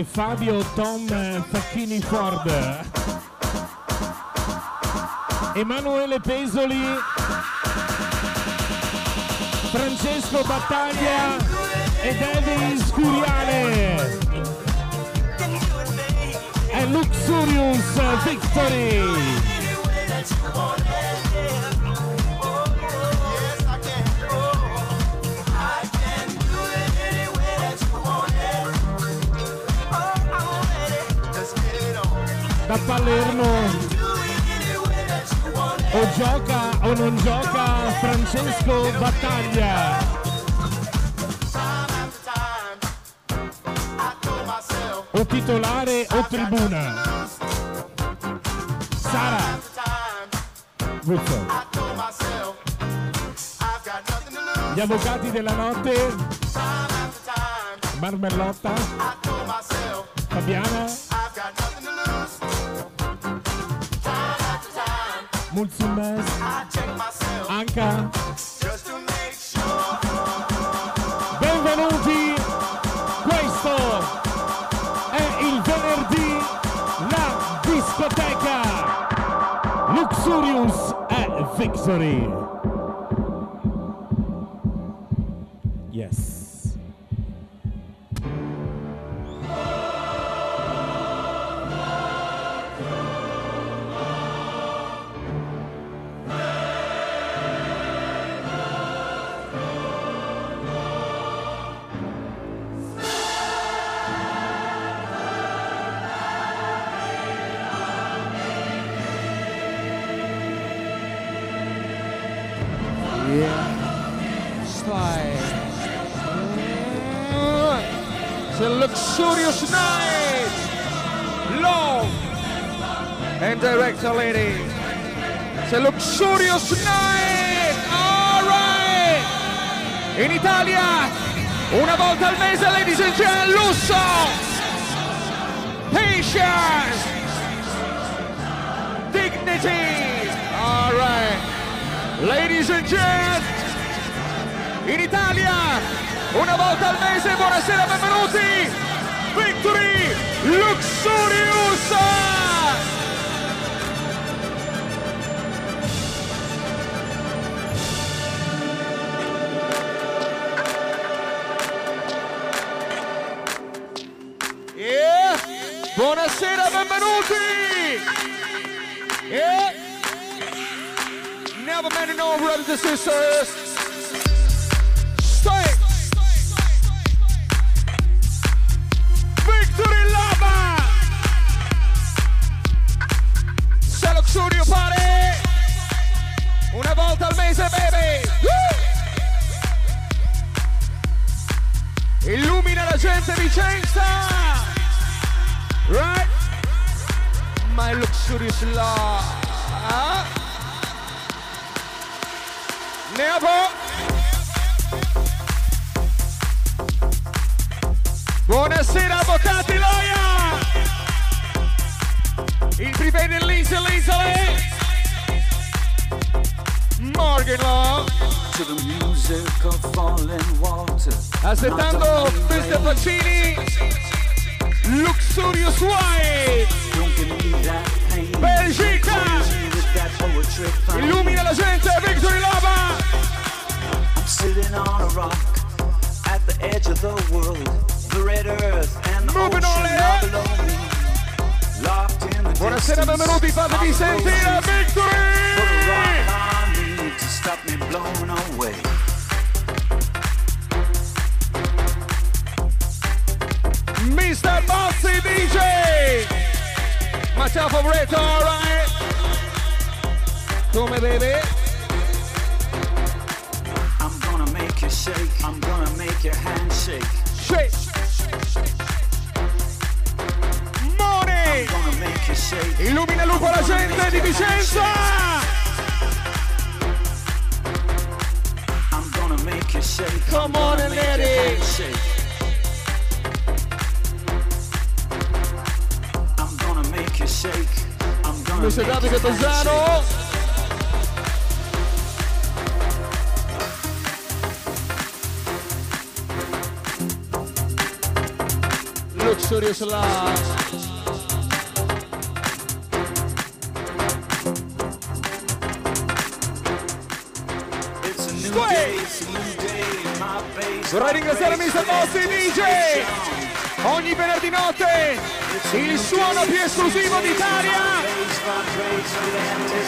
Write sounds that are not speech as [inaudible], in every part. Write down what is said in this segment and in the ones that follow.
E Fabio Tom Facchini Ford. Emanuele Pesoli. Francesco Battaglia e Davis Curiale. È Luxurious Victory. Palermo o gioca o non gioca Francesco Battaglia. O titolare o tribuna. Sara. Guzzo gli avvocati della notte. Marmellotta Fabiana Mulțumesc. Anca. Benvenuti. Questo è il venerdì La discoteca. Luxurious e Victory luxurious night. Love and director lady. It's a luxurious night. All right. In Italia, una volta al mese, ladies and gentlemen, lusso. Patience. Dignity. All right. Ladies and gents, in Italia, una volta al mese, buonasera, benvenuti, Victory Luxurious! Yeah. Buonasera, benvenuti! Yeah. Never met no brothers and sisters. Mese, baby. Woo! Illumina la gente Vicenza. Right? My luxurious love. Never. Buonasera avvocati Loia! Il privé dell'isola, isole! Morgan! To the music of falling water. Aspettando Mr. Pacini! Luxurious White! Don't give me that pain. Belgica! With that poetry fine. Illumina la gente, Victory Lava! I'm sitting on a rock at the edge of the world. The red earth and the Moving on, ocean eh? are below me. Locked in the Buonasera, benvenuti, fatevi sentire, oceans. Put a Victory! Stop me blown away. Mr. Bossy DJ! My top favorite, alright? Come baby? I'm gonna make you shake. I'm gonna make your hand shake. Shake! Money! I'm gonna make you shake. Illumina il lupo alla gente di Vicenza! Come on and let it shake. I'm gonna make you shake. I'm gonna Mr. Davide Bazzano. Luxurious Lounge. Vorrei ringraziare Mr. Bossi DJ. Ogni venerdì notte il suono più esclusivo d'Italia.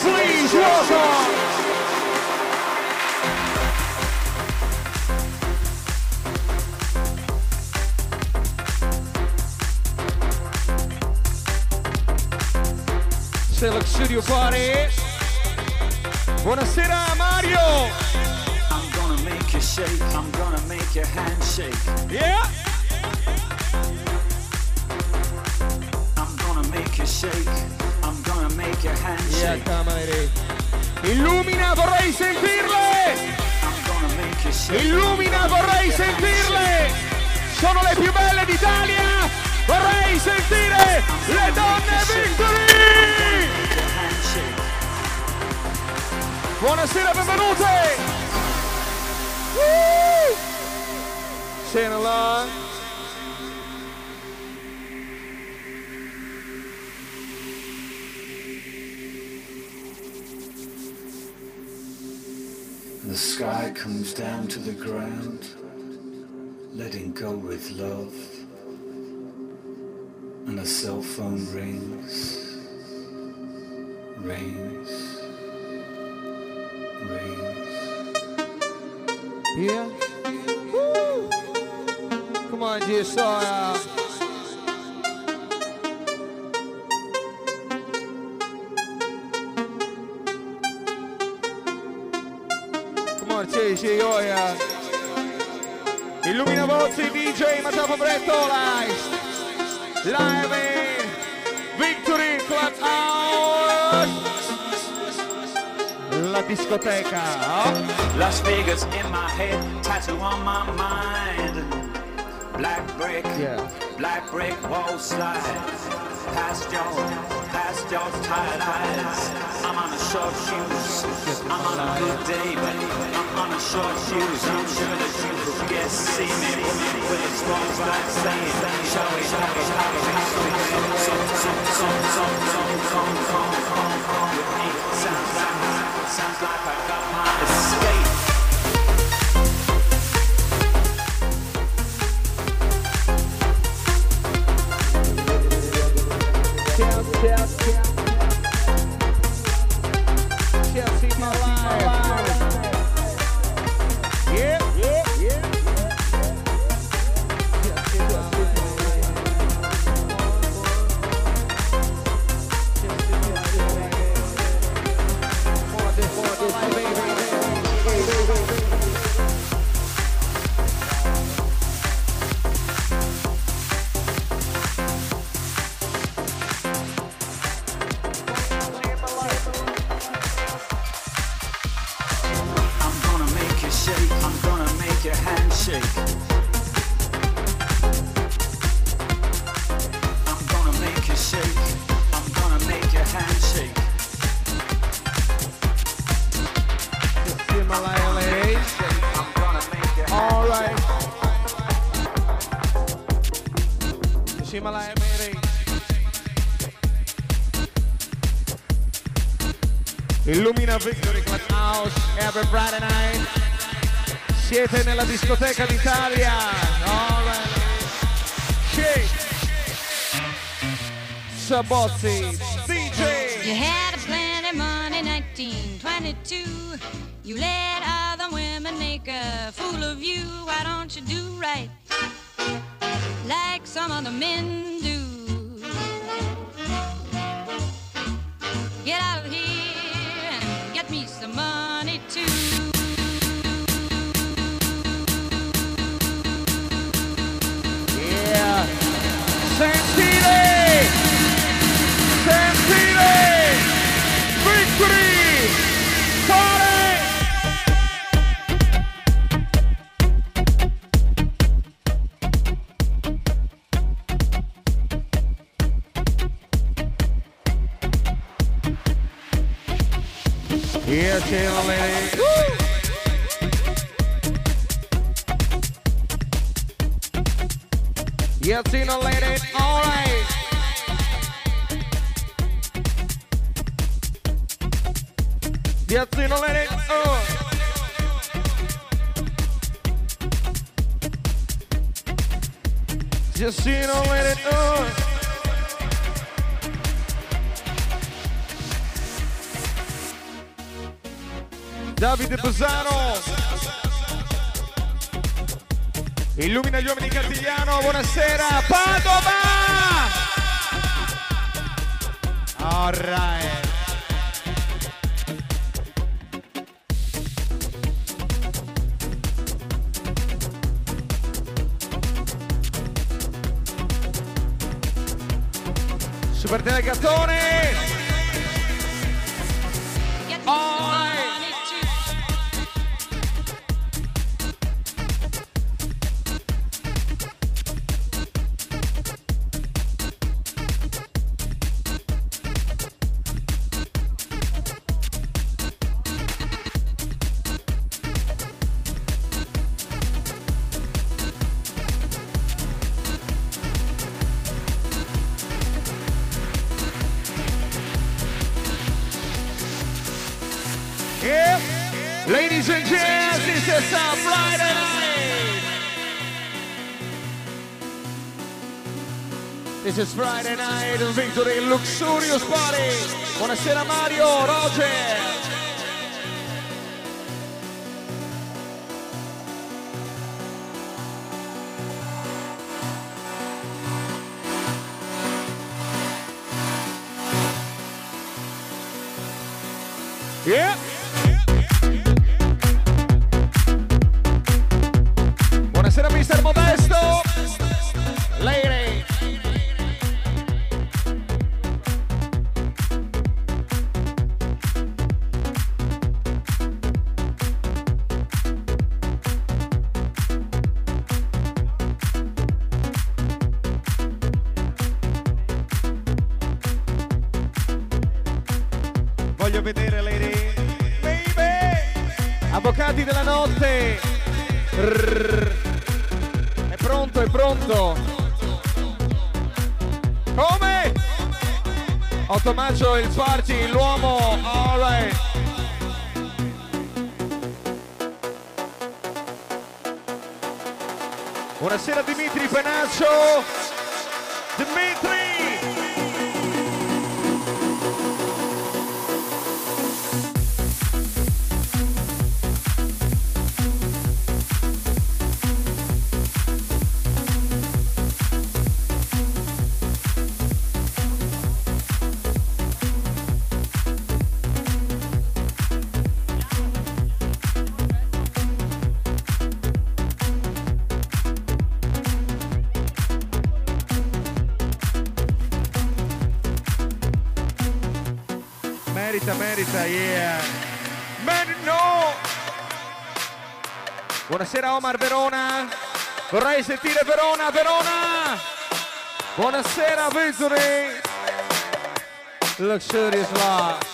Please welcome. Select Studio Party. Buonasera Mario. Shake, I'm gonna make your hand shake. Yeah. I'm gonna make you shake, I'm gonna make your hand shake. Illumina, vorrei sentirle! I'm gonna make you shake. Illumina, vorrei sentirle! Sono le più belle d'Italia! Vorrei sentire le donne Victory! Buonasera, benvenute! Along. The sky comes down to the ground, letting go with love. And a cell phone rings, rings, rings. Yeah. Woo! Come on, G Sawyer. Come on, oh yeah. Illumina voci DJ Matafo Bretto live. Live in Victory Club House. La discoteca. oh. Las Vegas in my head, tattoo on my mind. Black brick, Yeah. black brick wall slide. Past your, past your tired eyes. I'm on a short shoes. I'm on a good day, but I'm on a short shoes. I'm sure that you will get see me with a strong black saying, shall we have a have a have a so so so so so so so so with me sounds like sounds like I got my Nella discoteca d'Italia. Sabozzi. DJ. You had a plenty money, 1922. You let other women make a fool of you. Why don't you do right like some other men per Delegatone is Friday night, Victory Luxurious Party. Buonasera Mario, Roger. merita, yeah. Man, no! Buonasera Omar Verona, vorrei sentire Verona, Verona! Buonasera Vizuri! Luxurious Life!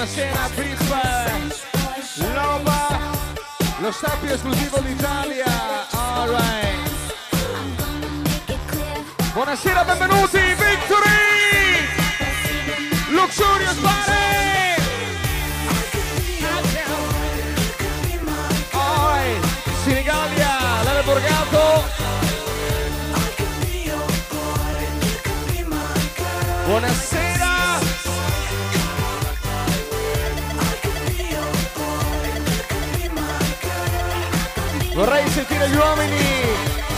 Buonasera Pip, Loba, lo staff più esclusivo d'Italia. Alright. Buonasera, benvenuti, Victory! Luxurious Party! Sentire gli uomini!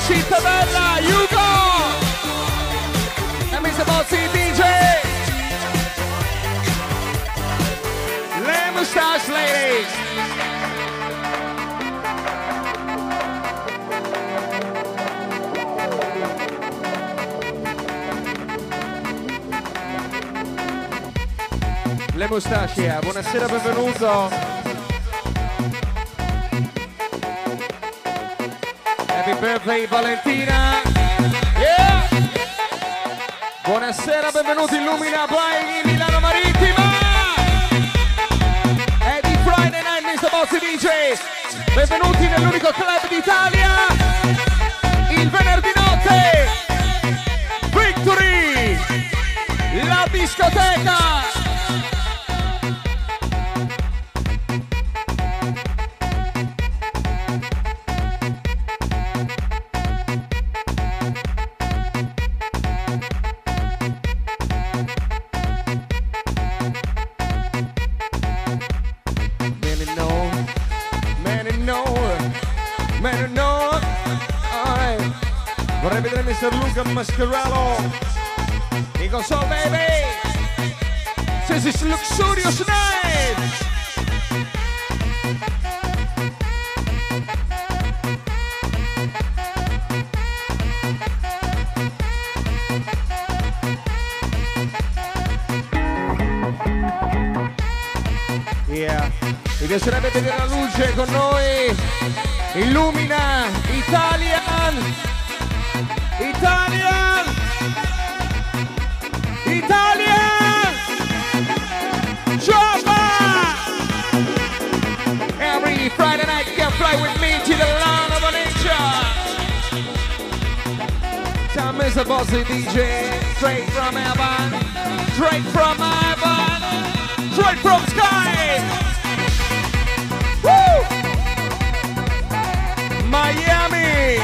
Cittadella, Hugo! E Mr. Bozzi DJ! Le Mustache Ladies! Le Mustachia, buonasera, benvenuto! Birthday Valentina! Yeah! Buonasera, benvenuti Illumina Play Milano Marittima! È di Friday Night Mr. Bozzi DJ! Benvenuti nell'unico club d'Italia! Il venerdì notte! Victory! La discoteca! A bossy DJ. Straight from heaven. Straight from heaven. Straight from sky. Woo! Miami.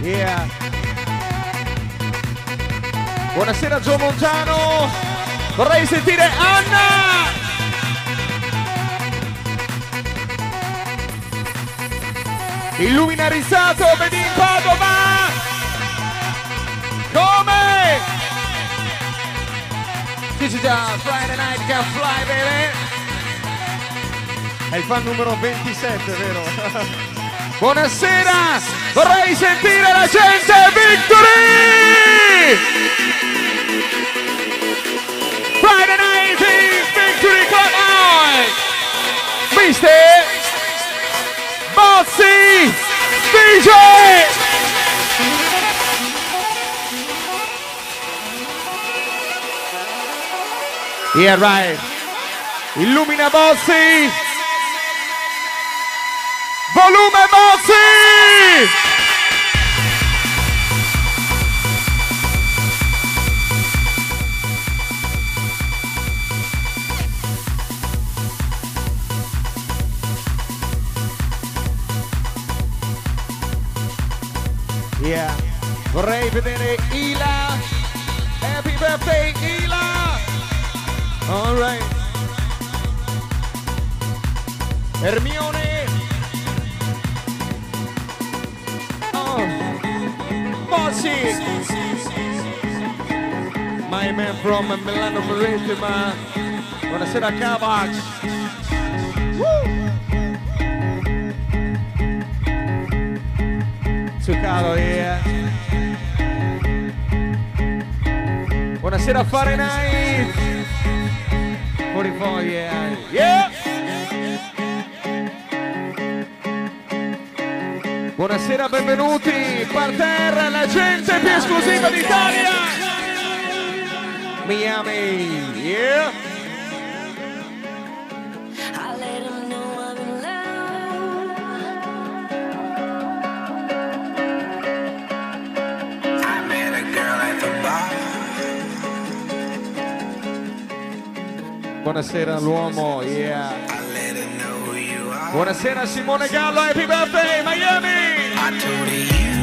Yeah. Buonasera Gio Montano. Vorrei sentire Anna. Illumina vedi in Padova! Come? Dici già, Friday night can fly, baby! È il fan numero 27, vero? [laughs] Buonasera! Vorrei sentire la gente! Victory! Friday night in Victory Club on! Mister Bozzi DJ! Yeah, right. Illumina Bozzi! Volume Bozzi! vedere Ila. Happy birthday Ila! Alright. Ermione. Oh. Mossi. My man from Milano Marittima. Buonasera Cavax. Too caro, yeah. Buonasera Fahrenheit. Fuori foglie. Eh. Yeah. Buonasera, benvenuti. Parterre, la gente più esclusiva d'Italia. Miami. Yeah. Buonasera l'uomo, yeah. Buonasera Simone Gallo, happy birthday Miami!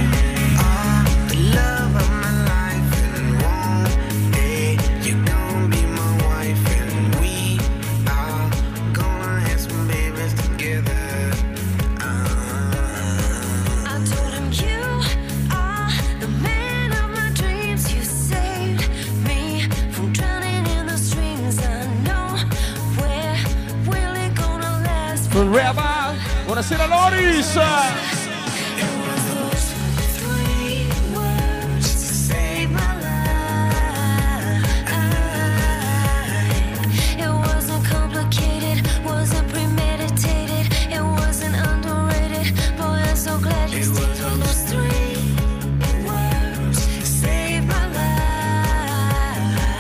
Reba. Buonasera Loris!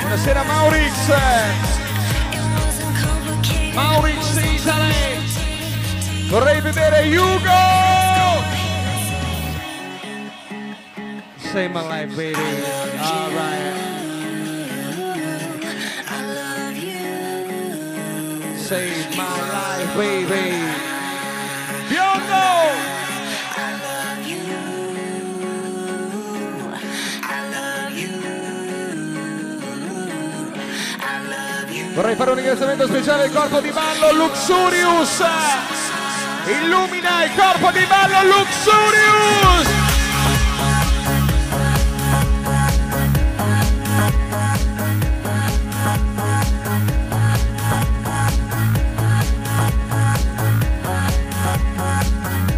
Buonasera Maurizio! Vorrei vedere Hugo! Save my life, baby. All right. Save my life, baby. Biondo! Vorrei fare un ringraziamento speciale al corpo di ballo Luxurious! illumina il corpo di ballo Luxurious!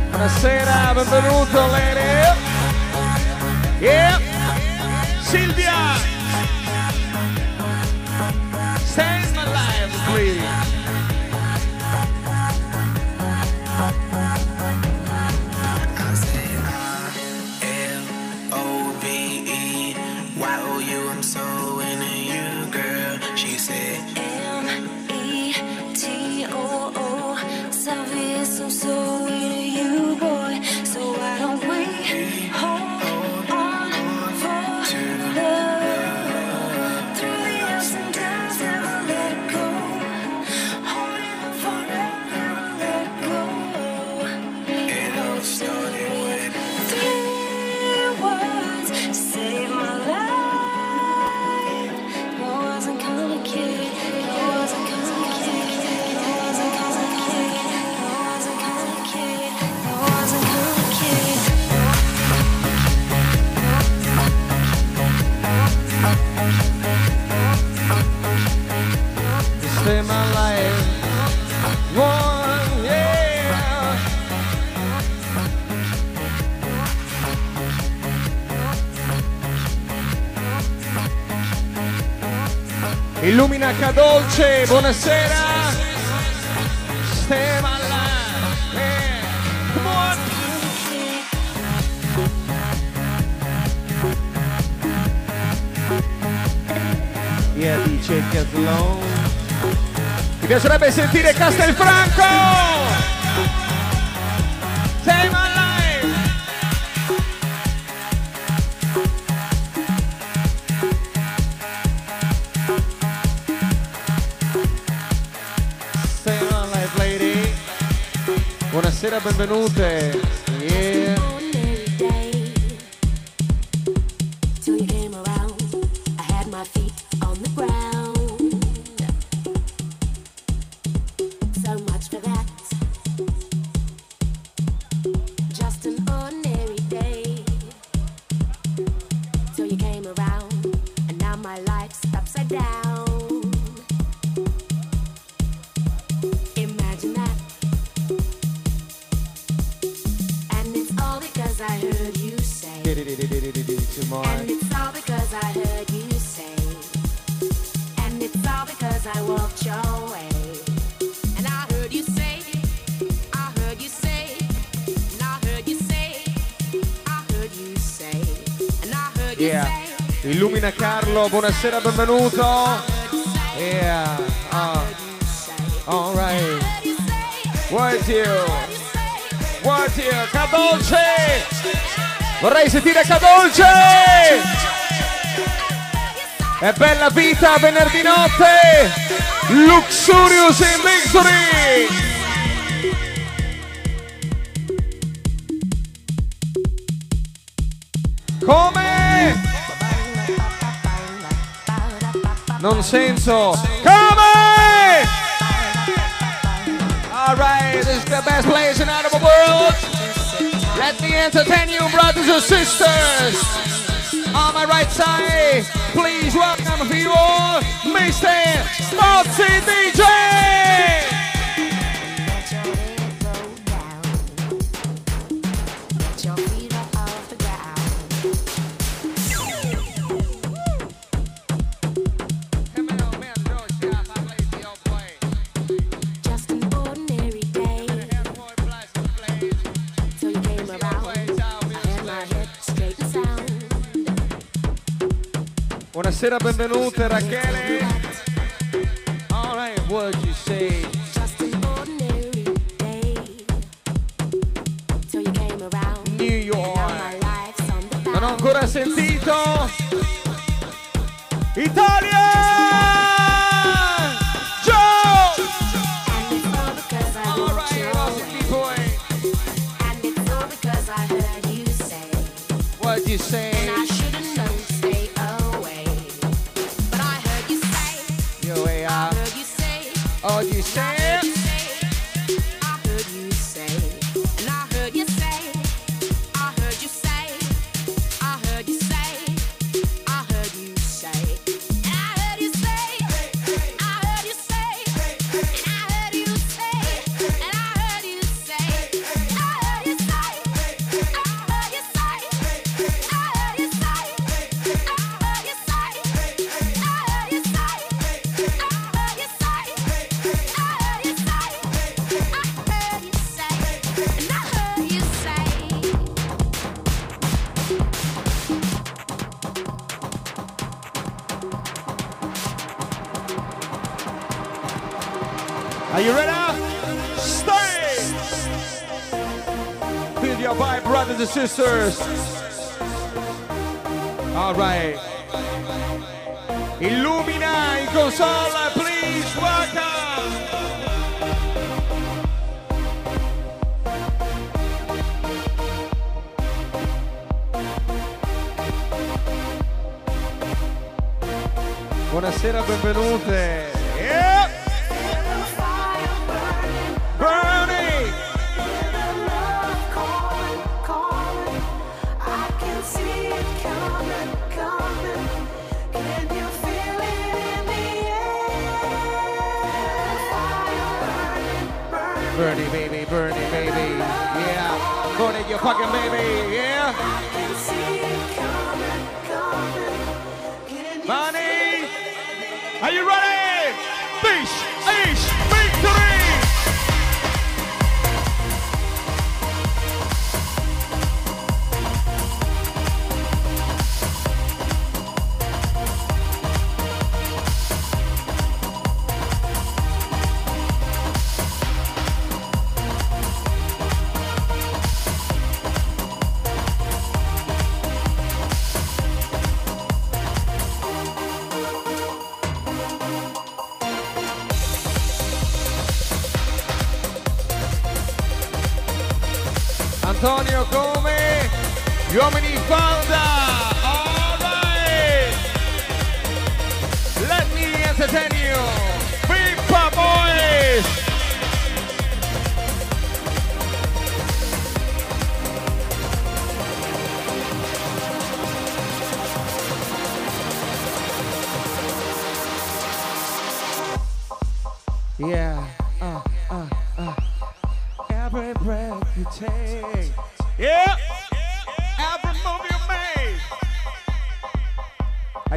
Buonasera, benvenuto Lene! Yeah! Silvia! Stand alive, please! Pace, buonasera. Stiamo là. Eh. Come on. Yeah, DJ Caslone. Mi piacerebbe sentire Castelfranco. benvenute. Illumina Carlo, buonasera, benvenuto. Yeah. Uh. All right. What you? What you? Cadolce! Vorrei sentire Cadolce! È bella vita venerdì notte! Luxurious in victory. Come? Non senso. Come? All right, this is the best place in animal world. Let me entertain you, brothers and sisters. On my right side, please welcome vivos, Mr. Nazi DJ. Buonasera, benvenute Rachele. and sisters. All right. Illumina and please welcome. Buonasera, benvenute. baby, Bernie, baby. Yeah. Go to your fucking baby. Yeah.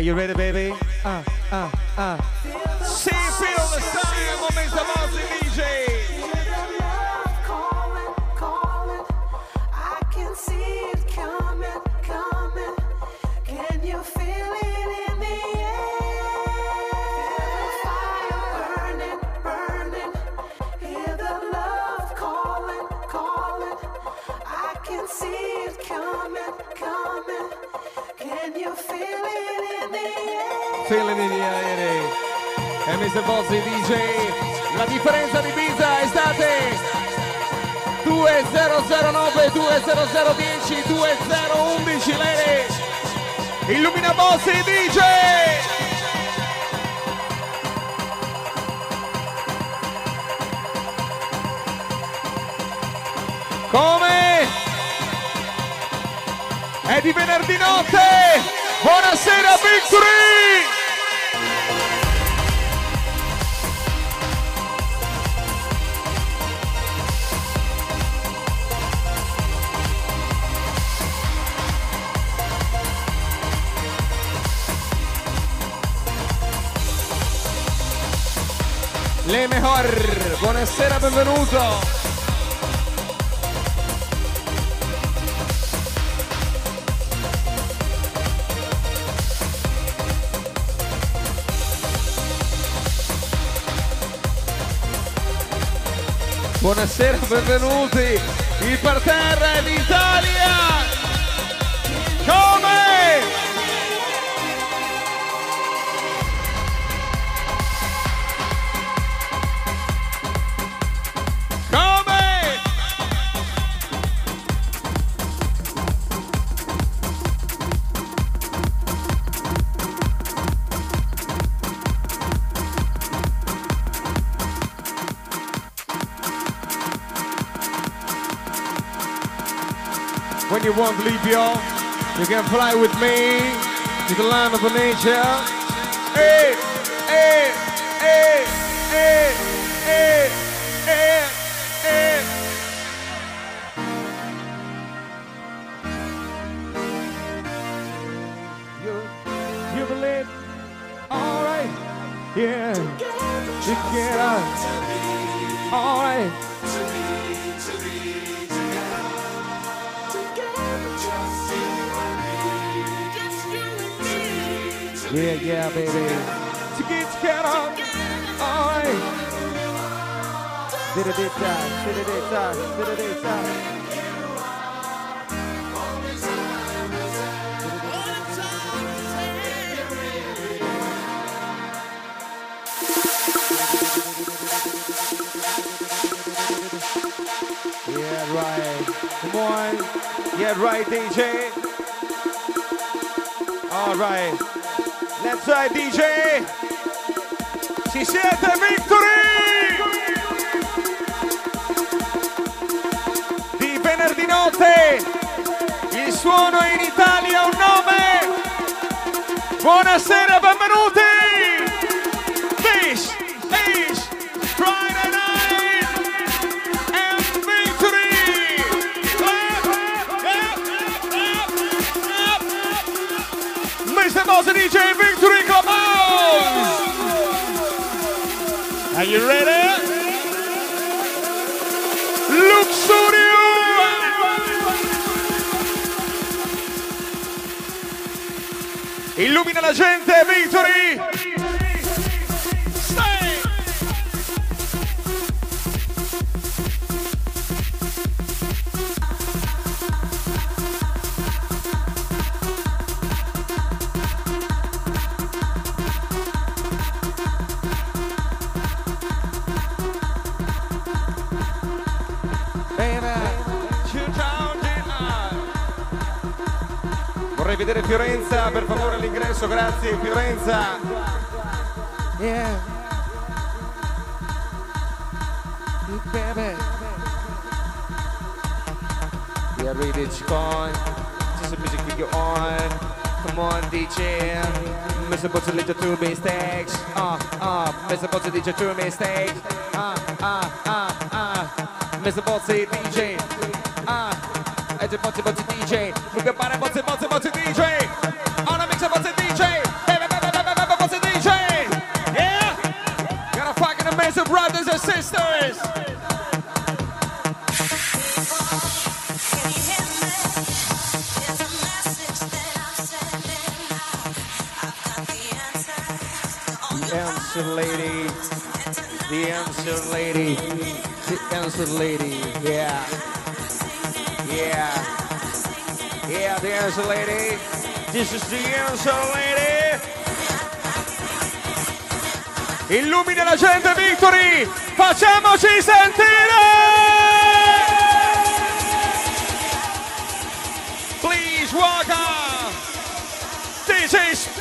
You ready, baby? Uh, uh, uh. See, feel the sound of Mr. Bossy DJ. queste voci DJ. La differenza di Pisa è stata 2009, 20010, 2011 Lene. Illumina voci DJ. Come? È di venerdì notte! Buonasera Big buonasera, benvenuto! Buonasera, benvenuti! Il parterre d'Italia! Come? Leave y'all, you can fly with me to the land of nature. Hey, hey, hey, hey, hey, hey, hey. You, you believe? All right, yeah. Together, all right. Yeah, yeah, baby. To get together, all right. Did it this time, did it this time, did it this time. Yeah, right. Come on. Yeah, right, DJ. All right. Let's try, DJ. Ci siete, Victory! Di venerdì notte. Il suono in Italia un nome. Buonasera, benvenuti. La gente, Victory! Vorrei vedere Fiorenza, per favore all'ingresso, grazie Fiorenza. Yeah. Baby. Yeah, read it, on. Just the music we go on. Come on, DJ. Mr. Butcher, little two mistakes. Uh, uh, Mr. Butcher, DJ, two mistakes. Uh, uh, uh, uh. Mr. Butcher, DJ. Uh, Edge Butcher, Butcher, DJ. Move your answer lady. The answer lady. The answer lady. Yeah. Yeah. Yeah, the answer lady. This is the answer lady. Illumina la gente, Victory! Facciamoci sentire! Please welcome! This is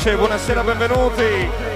Pace, buonasera, benvenuti.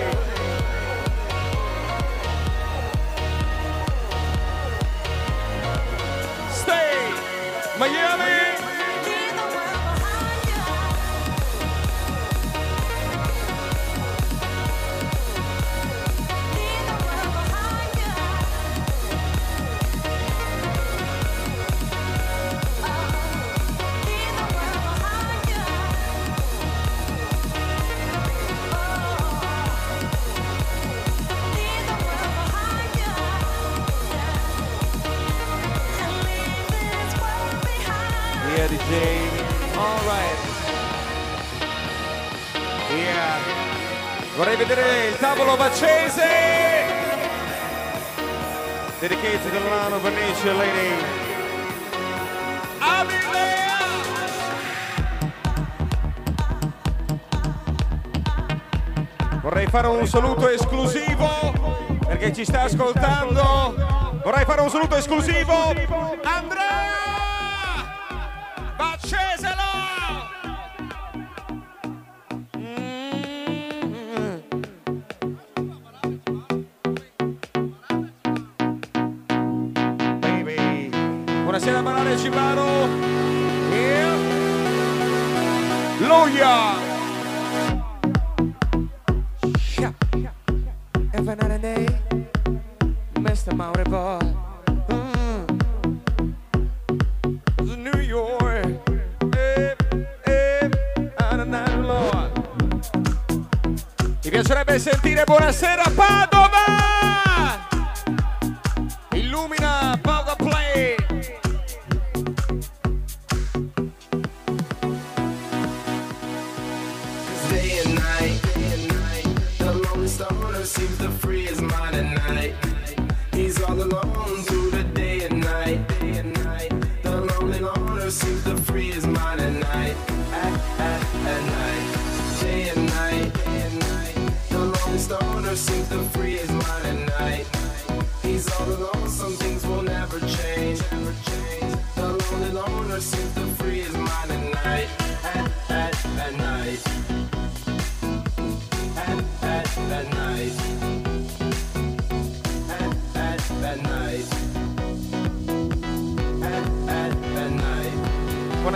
fare un saluto esclusivo perché ci sta ascoltando. Vorrei fare un saluto esclusivo Monday, Mr. Maori Boy. Mm. New York, eh, eh, Lord. Mi piacerebbe sentire buonasera Padova! Illumina!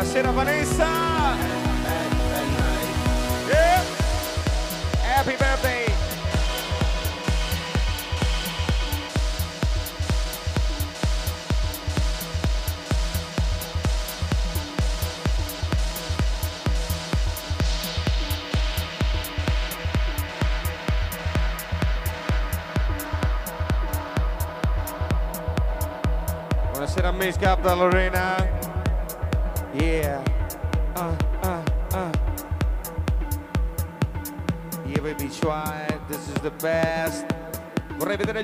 Buonasera Vanessa! Yeah. Happy birthday! Buonasera a me, Lorena.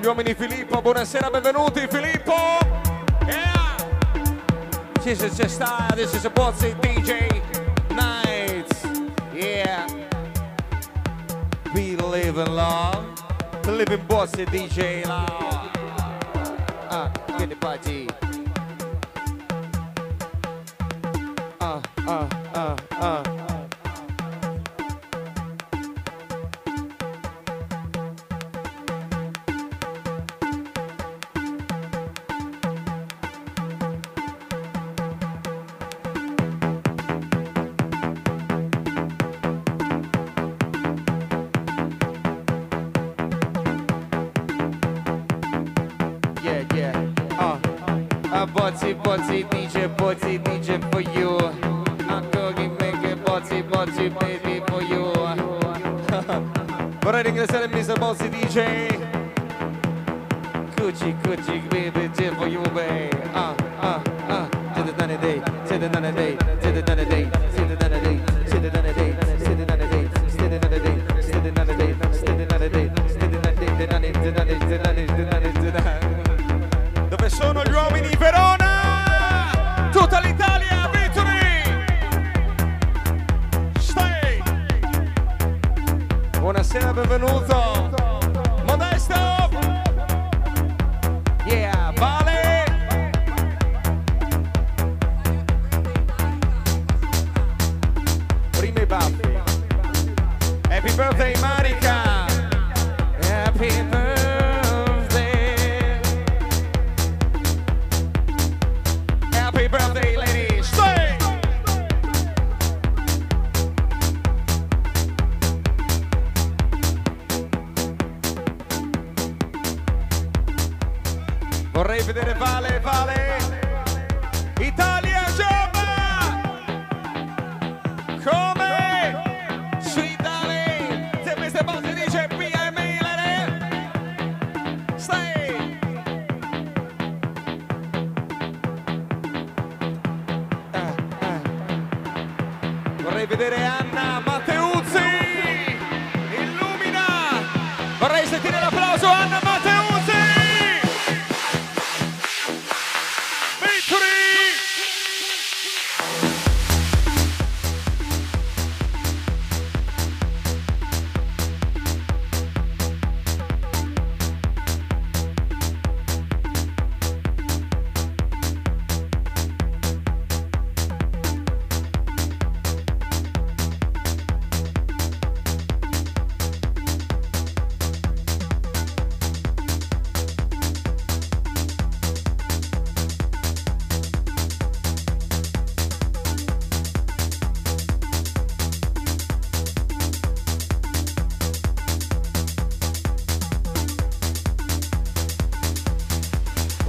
gli uomini Filippo, buonasera, benvenuti Filippo! Yeah! Sì, sì, c'è sta, adesso si può DJ Nights, yeah! We live in love, live in bossy DJ love! a botsy, botsy DJ, botsy DJ for you. I'm going cooking, making botsy, botsy baby for you. Vorrei ringraziare Mr. Bossy DJ. Gucci, Gucci baby, DJ for you, baby. Ah, uh, ah, uh, ah. Uh. Till the 90 day, till the 90 day.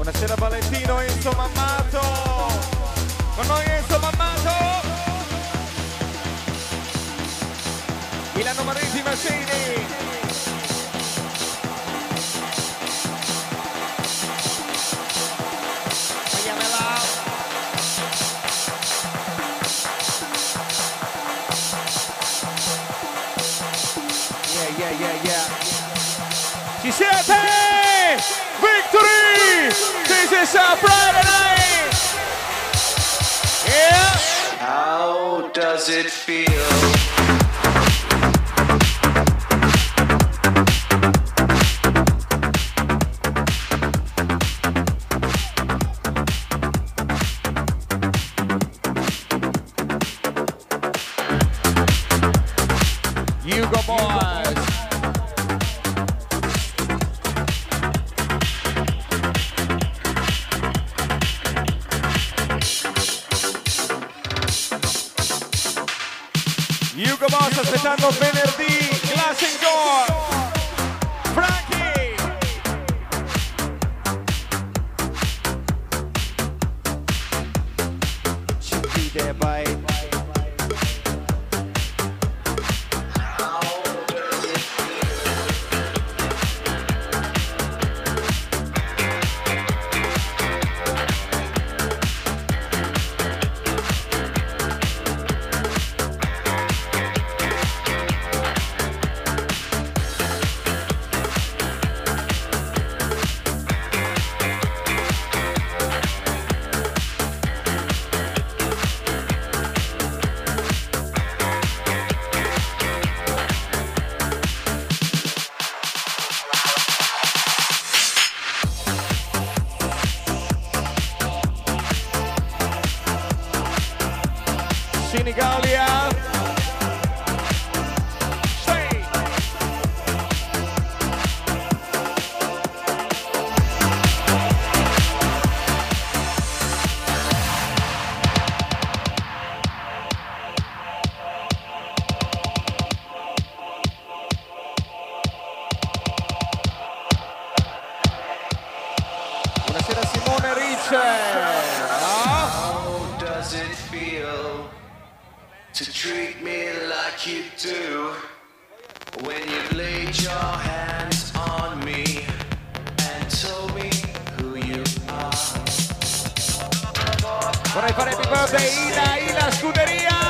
Buonasera Valentino, Enzo Mammato. Con noi Enzo Mammato. Milano Maresi Macini. Yeah, yeah, yeah, yeah. Ci siete? Victory! This is a Friday night! Yeah! How does it feel? How does it feel to treat me like you do when you laid your hands on me and told me who you are? Vorrei fare happy birthday Ila, Ila Scuderia!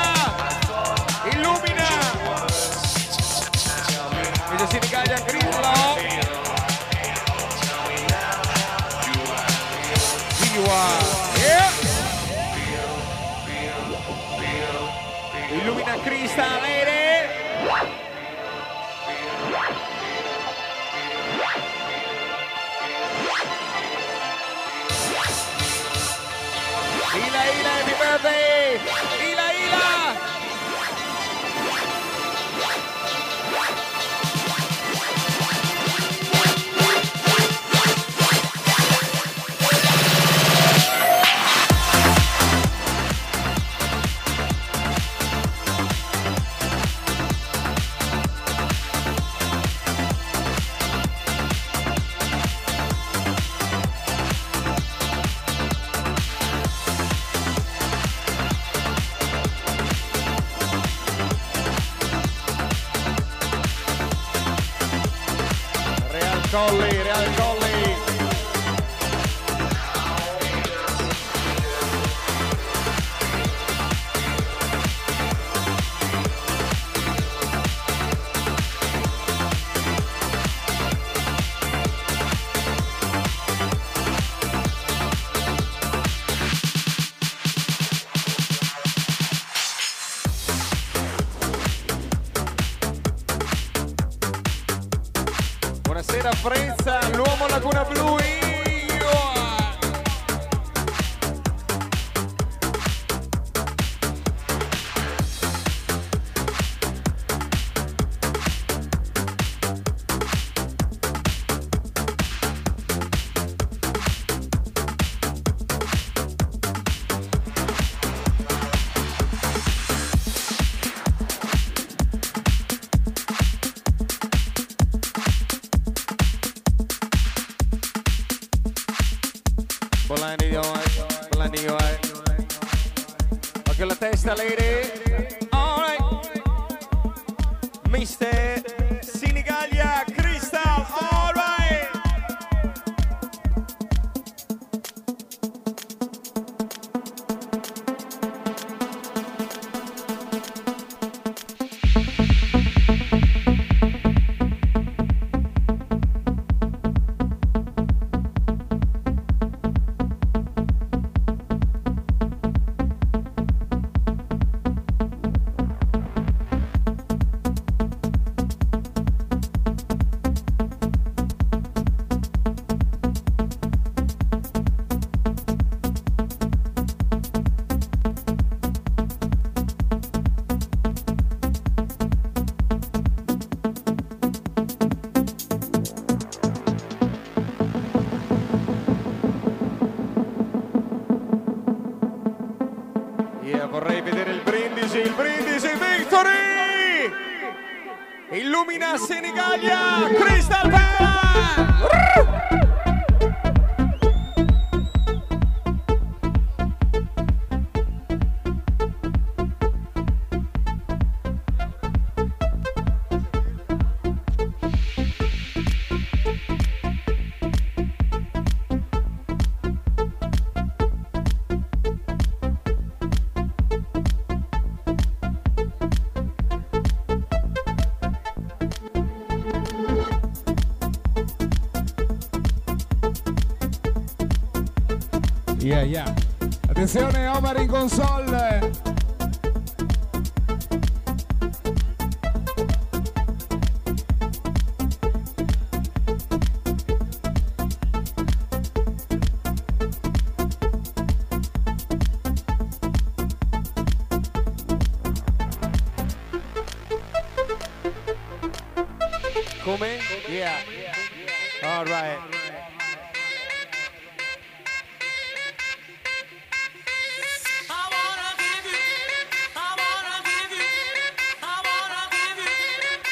Bolani di oi, Bolani di oi. Occhio alla testa, lady. Alright. Mister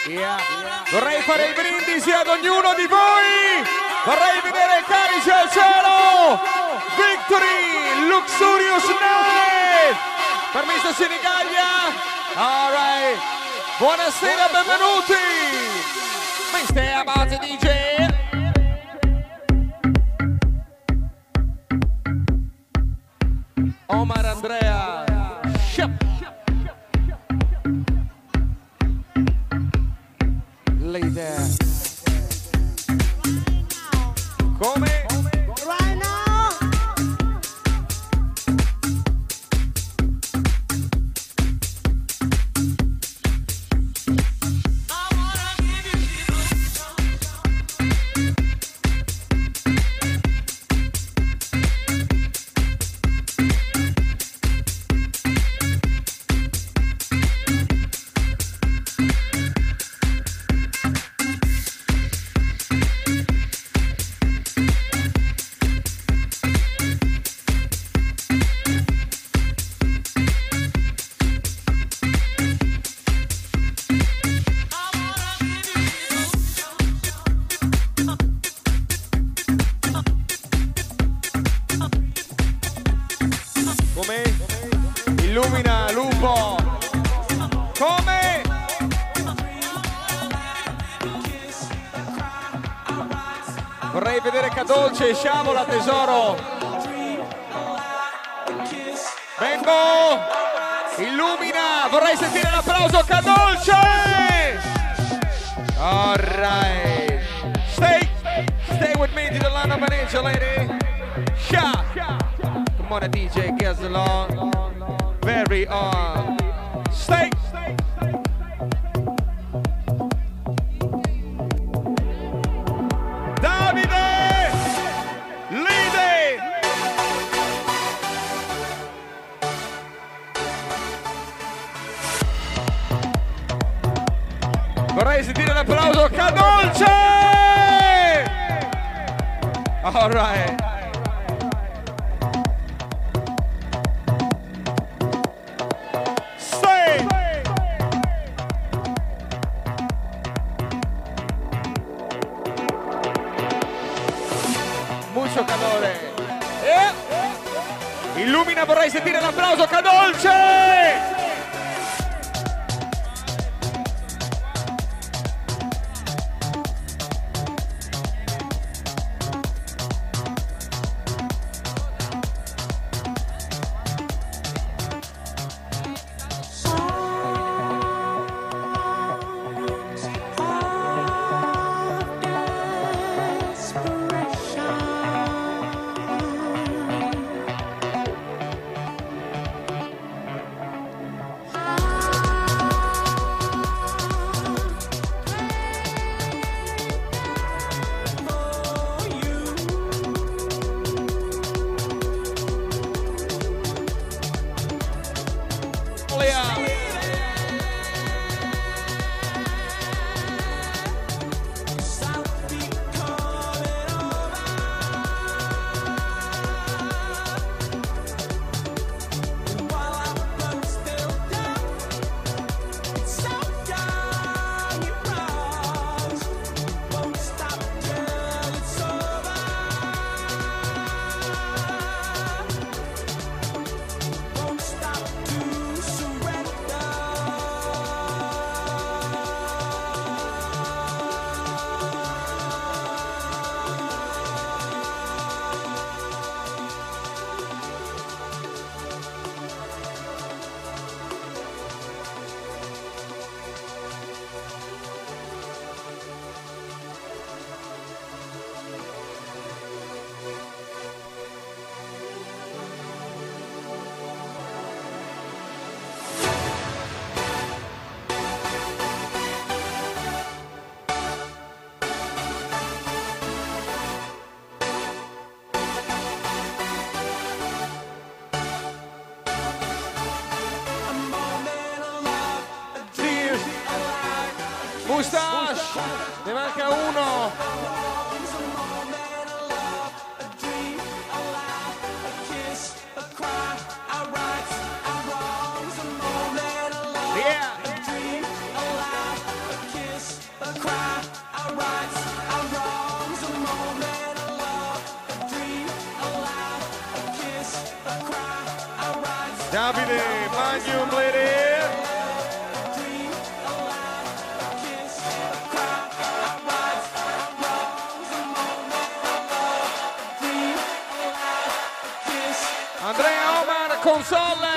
Yeah. Vorrei fare il brindisi ad ognuno di voi. Vorrei vedere il carice al cielo. Victory, Luxurious Night. Per Mr. Senigallia. All. Buonasera, benvenuti. Mr. Abate DJ. Omar Andrea. Mucho calore. Eh? Illumina, vorrei sentire l'applauso Cadolce! Davide Magnum. Andrea Omar console.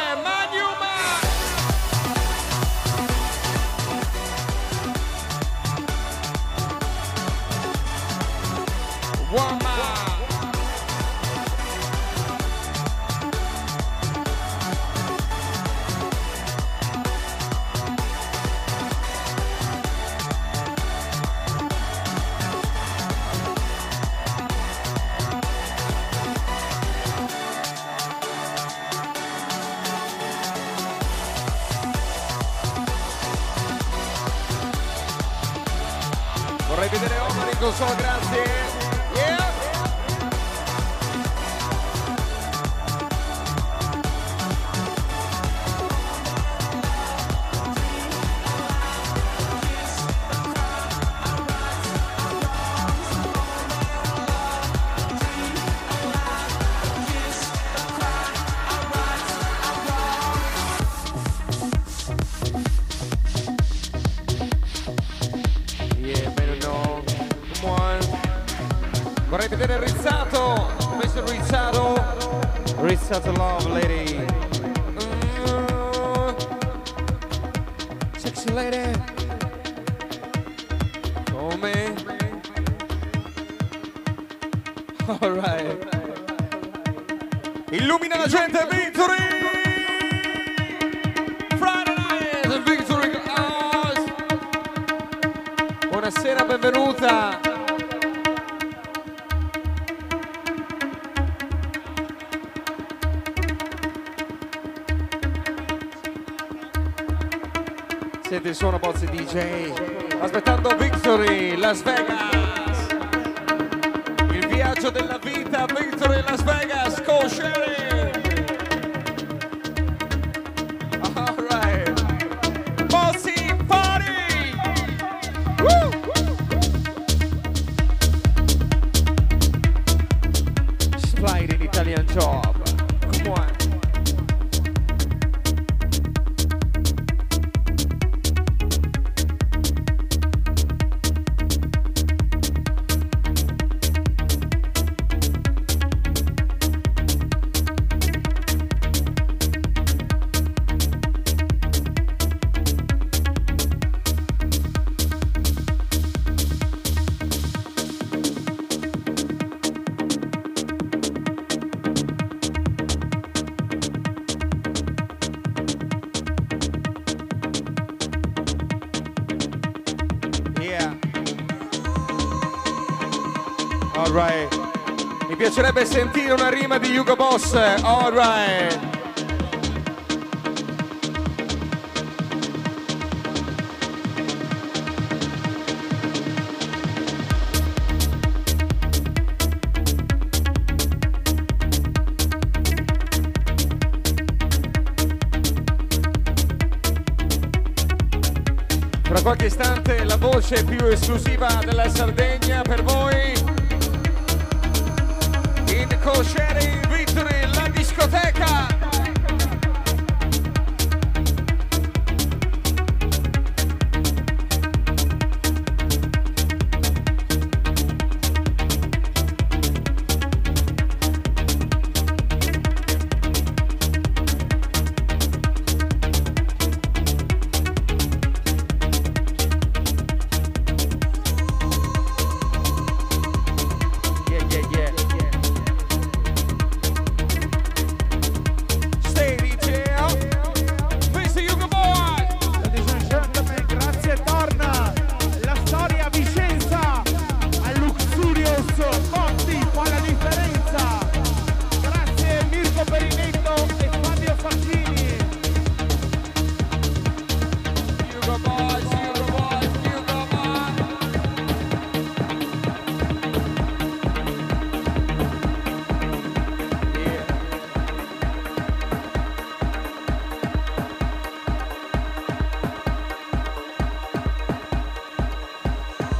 sentire una rima di Hugo Boss. Alright.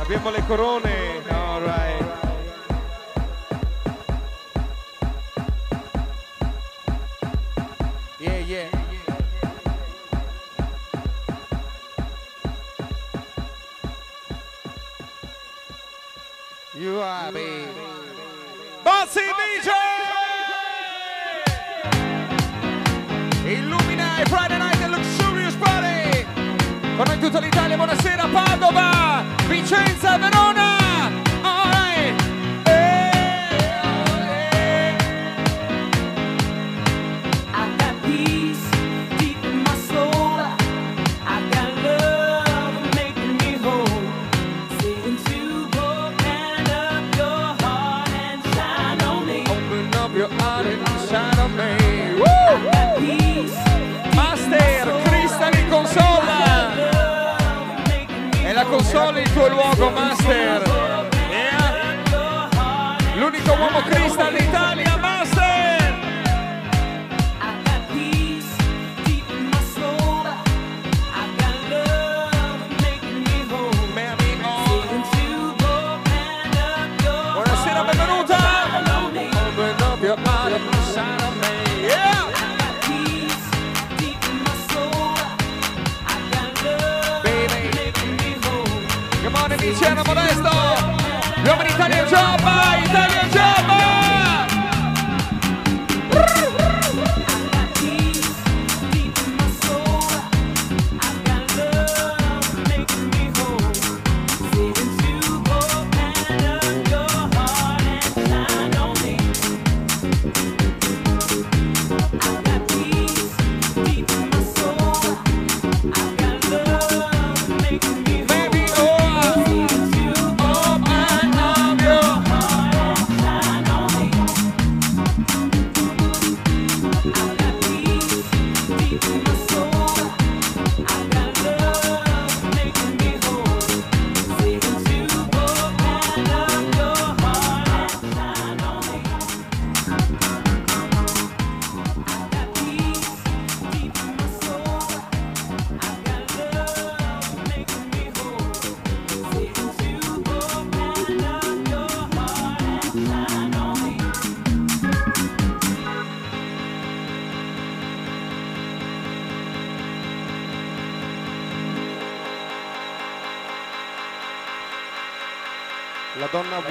Abbiamo le corone. All right. Yeah, yeah. You are me. Bossy DJ! Illumina Friday Night Luxurious Party! Con noi tutta l'Italia, buonasera Padova! chains have on. Coco Master. Yeah. L'unico uomo crista d'Italia.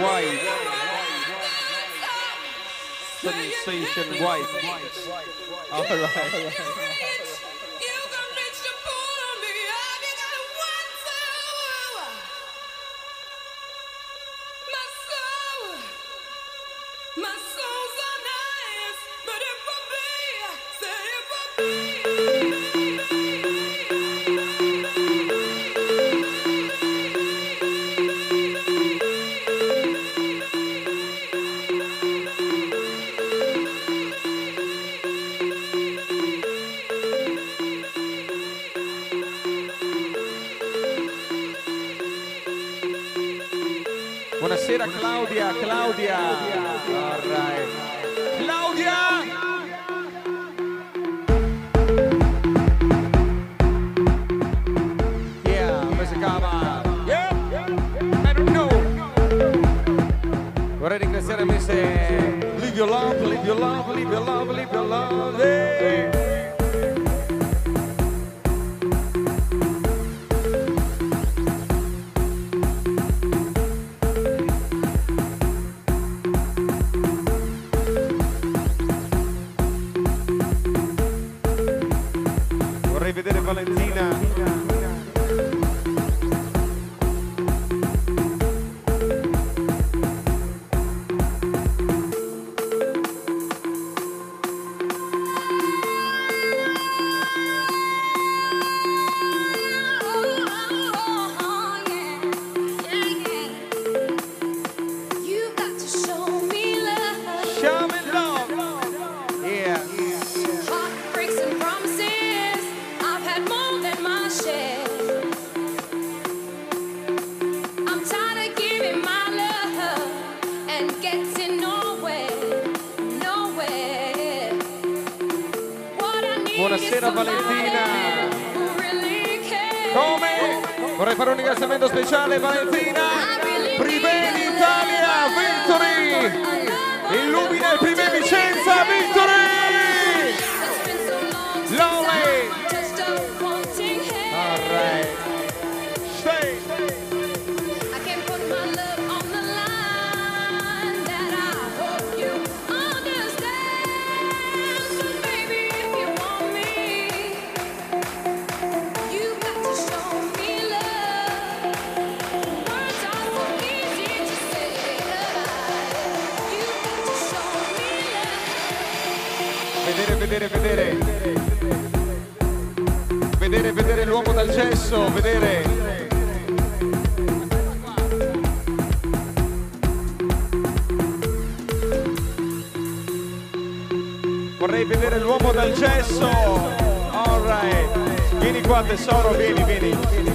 white. Sensation white. All right. Valentina. Come? Vorrei fare un ringraziamento speciale Valentina. Privé Italia, Victory! Illumina il Privé Vicenza, Victory! vedere, vedere, vedere, vedere l'uomo dal gesso, vedere. Vorrei vedere l'uomo dal gesso. All right. Vieni qua tesoro, vieni, vieni.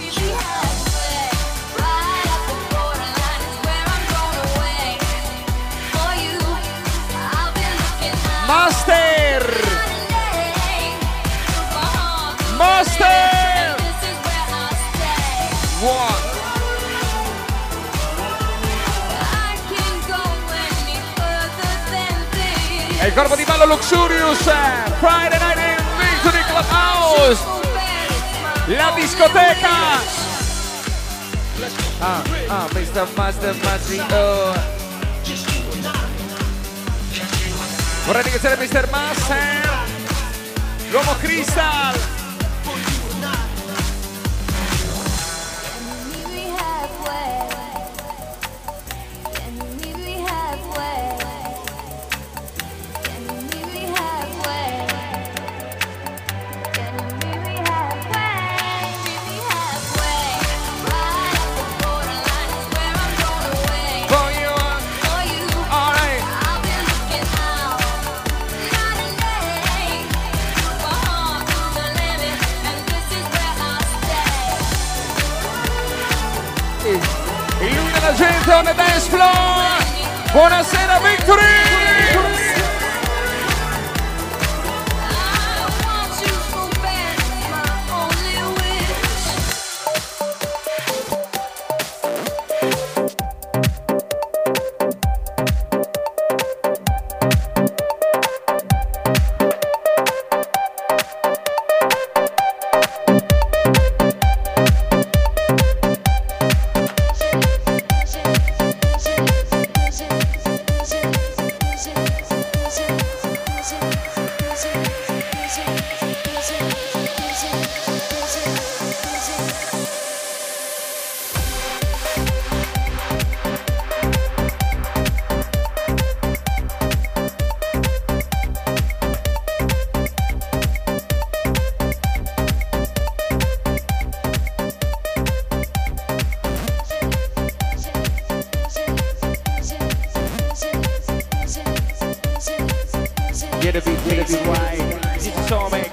il corpo di ballo Luxurious eh, Friday Night in Victory Clubhouse la discoteca ah ah Mr. Oh. Master Mazio vorrei ringraziare Mr. Master l'uomo Crystal Get a big, get a big wine. It's so me.